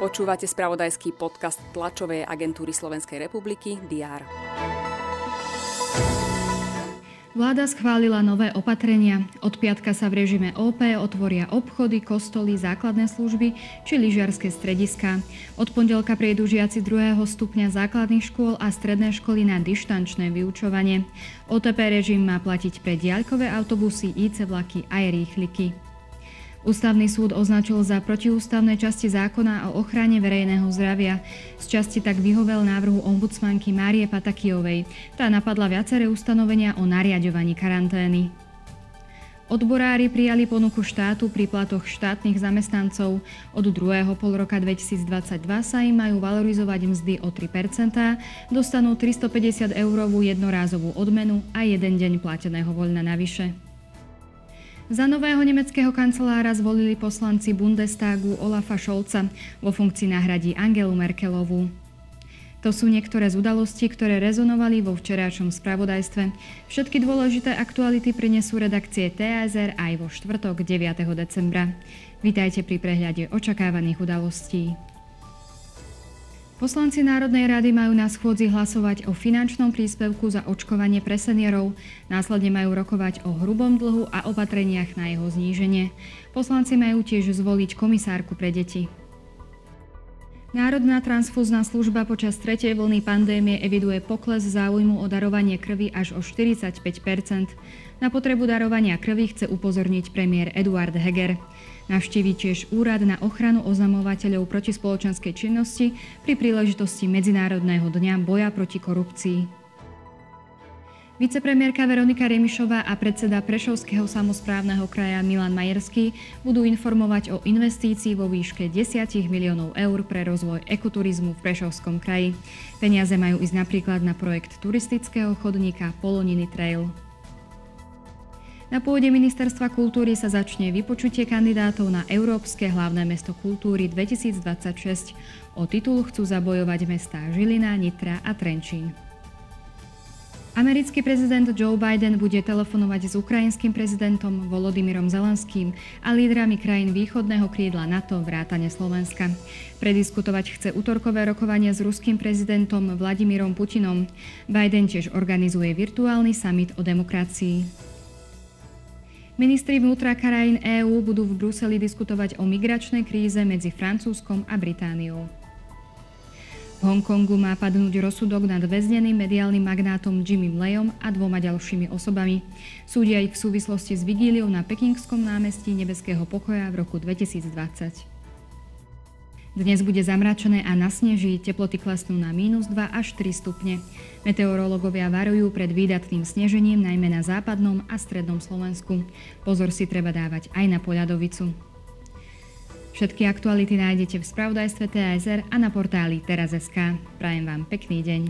Počúvate spravodajský podcast tlačovej agentúry Slovenskej republiky DR. Vláda schválila nové opatrenia. Od piatka sa v režime OP otvoria obchody, kostoly, základné služby či lyžiarske strediská. Od pondelka prejdú žiaci druhého stupňa základných škôl a stredné školy na dištančné vyučovanie. OTP režim má platiť pre diaľkové autobusy, IC vlaky aj rýchliky. Ústavný súd označil za protiústavné časti zákona o ochrane verejného zdravia. Z časti tak vyhovel návrhu ombudsmanky Márie Patakijovej. Tá napadla viaceré ustanovenia o nariadovaní karantény. Odborári prijali ponuku štátu pri platoch štátnych zamestnancov. Od druhého pol roka 2022 sa im majú valorizovať mzdy o 3% dostanú 350 eurovú jednorázovú odmenu a jeden deň plateného voľna navyše. Za nového nemeckého kancelára zvolili poslanci Bundestagu Olafa Scholza. Vo funkcii nahradí Angelu Merkelovú. To sú niektoré z udalostí, ktoré rezonovali vo včerajšom spravodajstve. Všetky dôležité aktuality prinesú redakcie TSR aj vo štvrtok 9. decembra. Vítajte pri prehľade očakávaných udalostí. Poslanci Národnej rady majú na schôdzi hlasovať o finančnom príspevku za očkovanie pre seniorov. Následne majú rokovať o hrubom dlhu a opatreniach na jeho zníženie. Poslanci majú tiež zvoliť komisárku pre deti. Národná transfúzna služba počas tretej vlny pandémie eviduje pokles záujmu o darovanie krvi až o 45% Na potrebu darovania krvi chce upozorniť premiér Eduard Heger. Navštívi tiež Úrad na ochranu oznamovateľov proti spoločenskej činnosti pri príležitosti Medzinárodného dňa boja proti korupcii. Vicepremiérka Veronika Remišová a predseda Prešovského samozprávneho kraja Milan Majerský budú informovať o investícii vo výške 10 miliónov eur pre rozvoj ekoturizmu v Prešovskom kraji. Peniaze majú ísť napríklad na projekt turistického chodníka Poloniny Trail. Na pôde Ministerstva kultúry sa začne vypočutie kandidátov na Európske hlavné mesto kultúry 2026. O titul chcú zabojovať mestá Žilina, Nitra a Trenčín. Americký prezident Joe Biden bude telefonovať s ukrajinským prezidentom Volodymyrom Zelenským a lídrami krajín východného krídla NATO vrátane Slovenska. Prediskutovať chce útorkové rokovania s ruským prezidentom Vladimírom Putinom. Biden tiež organizuje virtuálny summit o demokracii. Ministri vnútra krajín EÚ budú v Bruseli diskutovať o migračnej kríze medzi Francúzskom a Britániou. V Hongkongu má padnúť rozsudok nad väzneným mediálnym magnátom Jimmy Lejom a dvoma ďalšími osobami. Súdia ich v súvislosti s vigíliou na Pekingskom námestí Nebeského pokoja v roku 2020. Dnes bude zamračené a nasneží, teploty klesnú na mínus 2 až 3 stupne. Meteorológovia varujú pred výdatným snežením najmä na západnom a strednom Slovensku. Pozor si treba dávať aj na poľadovicu. Všetky aktuality nájdete v spravodajstve TSR a na portáli teraz.sk. Prajem vám pekný deň.